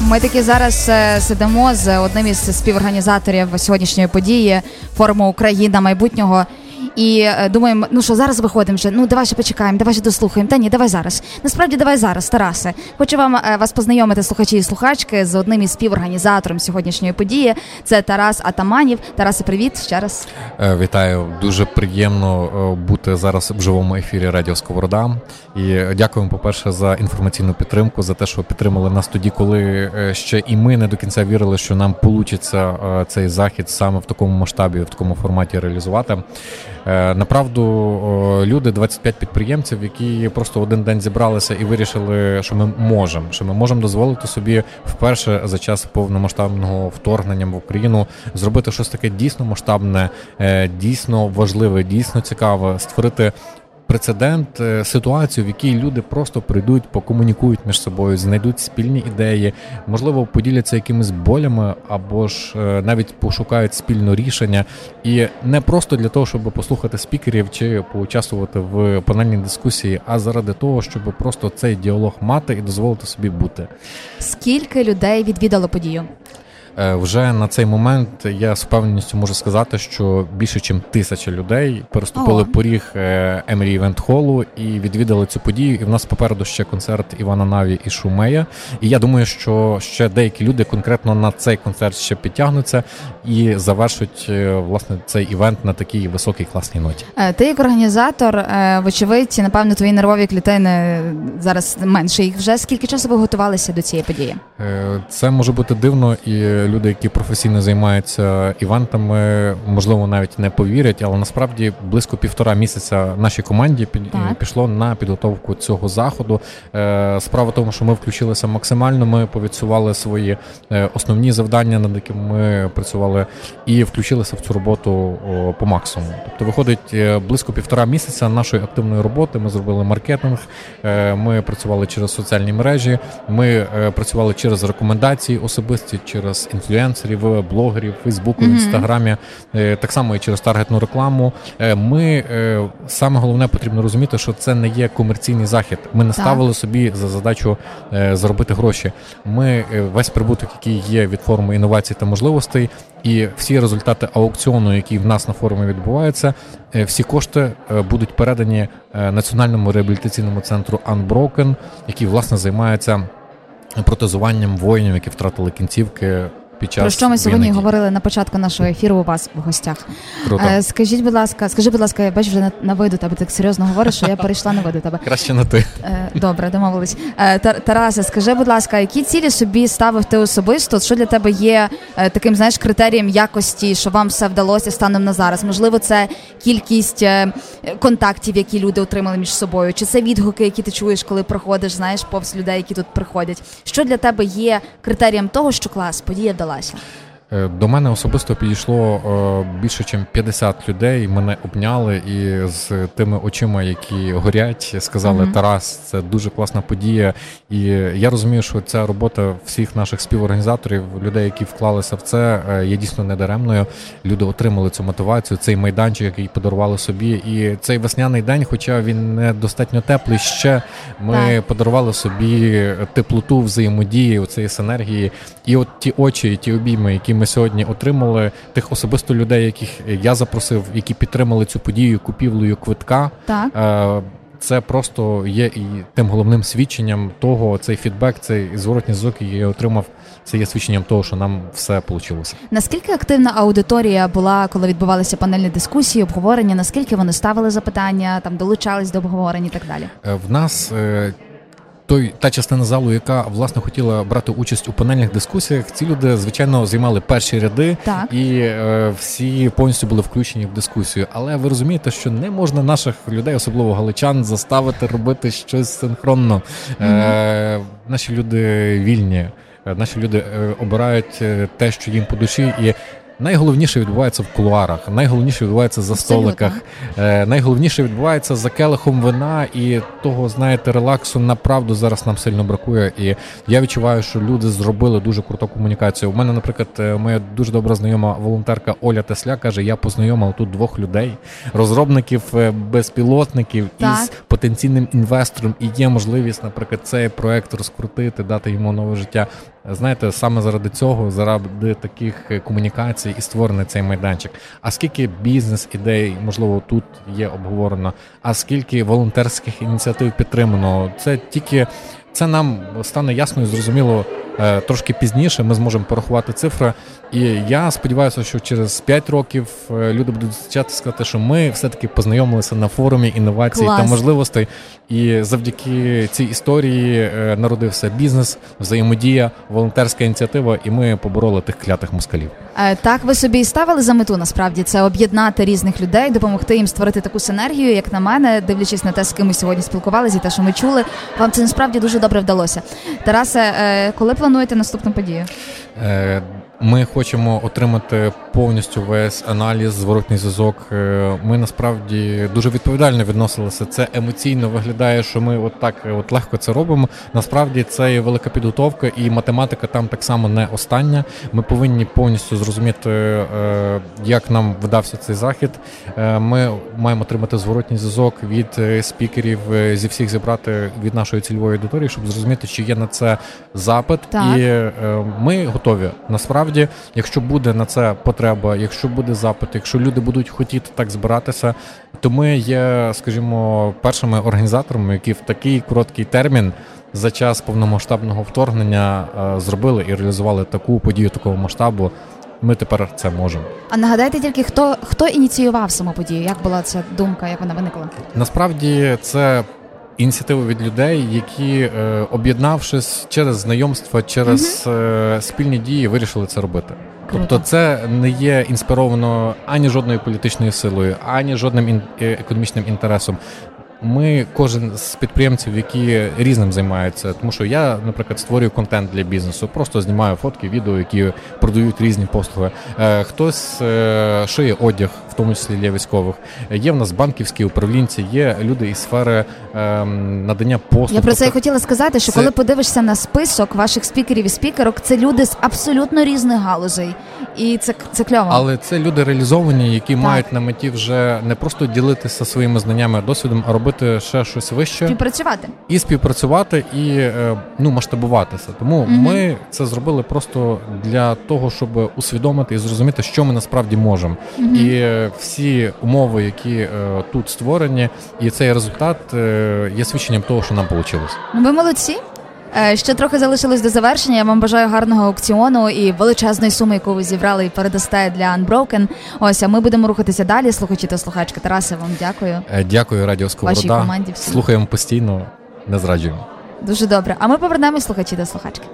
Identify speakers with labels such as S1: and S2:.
S1: Ми таки зараз е, сидимо з одним із співорганізаторів сьогоднішньої події форуму Україна майбутнього. І е, думаємо, ну що зараз виходимо вже. Ну давай ще почекаємо, давай ще дослухаємо. Та ні, давай зараз. Насправді, давай зараз, Тарасе. Хочу вам е, вас познайомити, слухачі і слухачки, з одним із співорганізатором сьогоднішньої події. Це Тарас Атаманів. Тарасе, привіт ще раз.
S2: Е, Вітаю, дуже приємно бути зараз в живому ефірі Радіо Сковорода. І дякуємо, по-перше, за інформаційну підтримку, за те, що підтримали нас тоді, коли ще і ми не до кінця вірили, що нам получиться цей захід саме в такому масштабі, в такому форматі реалізувати. Е, Направду, люди, 25 підприємців, які просто один день зібралися і вирішили, що ми можемо, що ми можемо дозволити собі вперше за час повномасштабного вторгнення в Україну зробити щось таке дійсно масштабне, е, дійсно важливе, дійсно цікаве, створити. Прецедент, е, ситуацію, в якій люди просто прийдуть, покомунікують між собою, знайдуть спільні ідеї, можливо, поділяться якимись болями, або ж е, навіть пошукають спільне рішення, і не просто для того, щоб послухати спікерів чи поучаствувати в панельній дискусії, а заради того, щоб просто цей діалог мати і дозволити собі бути.
S1: Скільки людей відвідало подію?
S2: Е, Вже на цей момент я з впевненістю можу сказати, що більше ніж тисяча людей переступили
S1: О.
S2: поріг Емері Івент Холу і відвідали цю подію. І в нас попереду ще концерт Івана Наві і Шумея. І я думаю, що ще деякі люди конкретно на цей концерт ще підтягнуться і завершать е, власне цей івент на такій високій класній ноті.
S1: Е, Ти як організатор, вочевидь, напевно, твої нервові клітини зараз менше. Їх вже скільки часу ви готувалися до цієї події?
S2: Це може бути дивно, і люди, які професійно займаються івентами, можливо, навіть не повірять, але насправді близько півтора місяця нашій команді під-
S1: Так.
S2: пішло на підготовку цього заходу. Е, Справа в тому, що ми включилися максимально. Ми повідсували свої е, основні завдання, над якими ми працювали, і включилися в цю роботу по максимуму. Тобто, виходить е, близько півтора місяця нашої активної роботи. Ми зробили маркетинг, е, ми працювали через соціальні мережі, ми е, працювали через рекомендації особисті, через інфлюенсерів, блогерів, Фейсбуку,
S1: Мгм.
S2: Інстаграмі, е, так само і через таргетну рекламу. Е, Ми е, саме головне потрібно розуміти, що це не є комерційний захід. Ми не
S1: Так.
S2: ставили собі за задачу заробити гроші. Ми весь прибуток, який є від форуму інновацій та можливостей, і всі результати аукціону, які в нас на форумі відбуваються, всі кошти будуть передані національному реабілітаційному центру Unbroken, який власне займається протезуванням воїнів, які втратили кінцівки. Під час
S1: Про що ми сьогодні
S2: воєнних
S1: говорили на початку нашого ефіру у вас в гостях?
S2: Круто.
S1: Е, Скажіть, будь ласка, скажи, будь ласка, я бачу вже на, на ви до тебе так серйозно говориш, що я перейшла на ви до тебе.
S2: Краще на ти.
S1: Е, Добре, домовились. Е, Тарасе, скажи, будь ласка, які цілі собі ставив ти особисто? Що для тебе є таким знаєш критерієм якості, що вам все вдалося станом на зараз? Можливо, це кількість контактів, які люди отримали між собою, чи це відгуки, які ти чуєш, коли проходиш, знаєш, повз людей, які тут приходять? Що для тебе є критерієм того, що клас, подія вдалася?
S2: Е, До мене особисто підійшло е, більше, ніж 50 людей. Мене обняли і з тими очима, які горять, сказали:
S1: Мгм.
S2: Тарас, це дуже класна подія. І я розумію, що ця робота всіх наших співорганізаторів, людей, які вклалися в це, е, є дійсно недаремною. Люди отримали цю мотивацію, цей майданчик, який подарували собі. І цей весняний день, хоча він не достатньо теплий, ще ми
S1: Так.
S2: подарували собі теплоту взаємодії, цієї синергії. І от ті очі, і ті обійми, які ми сьогодні отримали, тих особисто людей, яких я запросив, які підтримали цю подію купівлею квитка.
S1: Так.
S2: е, Це просто є і тим головним свідченням того, цей фідбек, цей зворотній зв'язок, який я отримав, це є свідченням того, що нам все вийшло.
S1: Наскільки активна аудиторія була, коли відбувалися панельні дискусії, обговорення? Наскільки вони ставили запитання, там долучались до обговорень і так далі?
S2: Е, В нас е, той та частина залу, яка власне хотіла брати участь у панельних дискусіях, ці люди звичайно займали перші ряди,
S1: Так.
S2: і е, всі повністю були включені в дискусію. Але ви розумієте, що не можна наших людей, особливо галичан, заставити робити щось синхронно. Е, наші люди вільні. Е, Наші люди е, обирають е, те, що їм по душі, і найголовніше відбувається в кулуарах, найголовніше відбувається за столиках, е, найголовніше відбувається за келихом вина і того, знаєте, релаксу направду зараз нам сильно бракує. І я відчуваю, що люди зробили дуже круту комунікацію. У мене, наприклад, е, моя дуже добра знайома волонтерка Оля Тесля каже: я познайомила тут двох людей, розробників е, безпілотників
S1: Так.
S2: із потенційним інвестором, і є можливість, наприклад, цей проект розкрутити, дати йому нове життя. Знаєте, саме заради цього, заради таких комунікацій і створений цей майданчик. А скільки бізнес-ідей, можливо, тут є обговорено, а скільки волонтерських ініціатив підтримано, це тільки це нам стане ясно і зрозуміло Е, трошки пізніше ми зможемо порахувати цифри. І я сподіваюся, що через 5 років е, люди будуть зустрічати сказати, що ми все-таки познайомилися на форумі інновацій
S1: Клас.
S2: та можливостей. І завдяки цій історії е, народився бізнес, взаємодія, волонтерська ініціатива, і ми побороли тих клятих москалів.
S1: Так, ви собі і ставили за мету насправді це об'єднати різних людей, допомогти їм створити таку синергію, як на мене, дивлячись на те, з ким ми сьогодні спілкувалися, і те, що ми чули. Вам це насправді дуже добре вдалося. Тарасе, коли плануєте наступну подію?
S2: Е, ми хочемо отримати повністю весь аналіз, зворотний зв'язок. Е, ми насправді дуже відповідально відносилися. Це емоційно виглядає, що ми от так от легко це робимо. Насправді це є велика підготовка, і математика там так само не остання. Ми повинні повністю зрозуміти, е, як нам вдався цей захід. Ми маємо отримати зворотній зв'язок від спікерів зі всіх зібрати від нашої цільової аудиторії, щоб зрозуміти, чи є на це запит,
S1: так.
S2: і ми готові насправді насправді, якщо буде на це потреба, якщо буде запит, якщо люди будуть хотіти так збиратися, то ми є, скажімо, першими організаторами, які в такий короткий термін. За час повномасштабного вторгнення е, зробили і реалізували таку подію такого масштабу. Ми тепер це можемо.
S1: А нагадайте тільки, хто хто ініціював саму подію? Як була ця думка? Як вона виникла?
S2: Насправді це ініціативи від людей, які, е, об'єднавшись через знайомства, через угу. спільні дії, вирішили це робити.
S1: Круто.
S2: Тобто, це не є інспіровано ані жодною політичною силою, ані жодним е, економічним інтересом ми кожен з підприємців, які різним займаються, тому що я, наприклад, створюю контент для бізнесу, просто знімаю фотки, відео, які продають різні послуги. Хтось шиє одяг, в тому числі для військових. Є в нас банківські управлінці, є люди із сфери ем, надання послуг.
S1: Я про це тобто, і хотіла сказати, що це... коли подивишся на список ваших спікерів і спікерок, це люди з абсолютно різних галузей, і це це кльово.
S2: Але це люди реалізовані, які так. мають на меті вже не просто ділитися своїми знаннями, досвідом, а робити ще щось вище,
S1: співпрацювати
S2: і співпрацювати, і е, ну масштабуватися. Тому угу. ми це зробили просто для того, щоб усвідомити і зрозуміти, що ми насправді можемо. Угу. І е, всі умови, які е, тут створені, і цей результат є свідченням того, що нам вийшло.
S1: Ну, ви молодці. Е, ще трохи залишилось до завершення. Я вам бажаю гарного аукціону і величезної суми, яку ви зібрали і передасте для Unbroken. Ось а ми будемо рухатися далі. Слухачі та слухачки. Тарасе, вам дякую.
S2: Е, дякую, Радіо Сковорода.
S1: Вашій команді. Всім.
S2: Слухаємо постійно, не зраджуємо.
S1: Дуже добре. А ми повернемось слухачі та слухачки.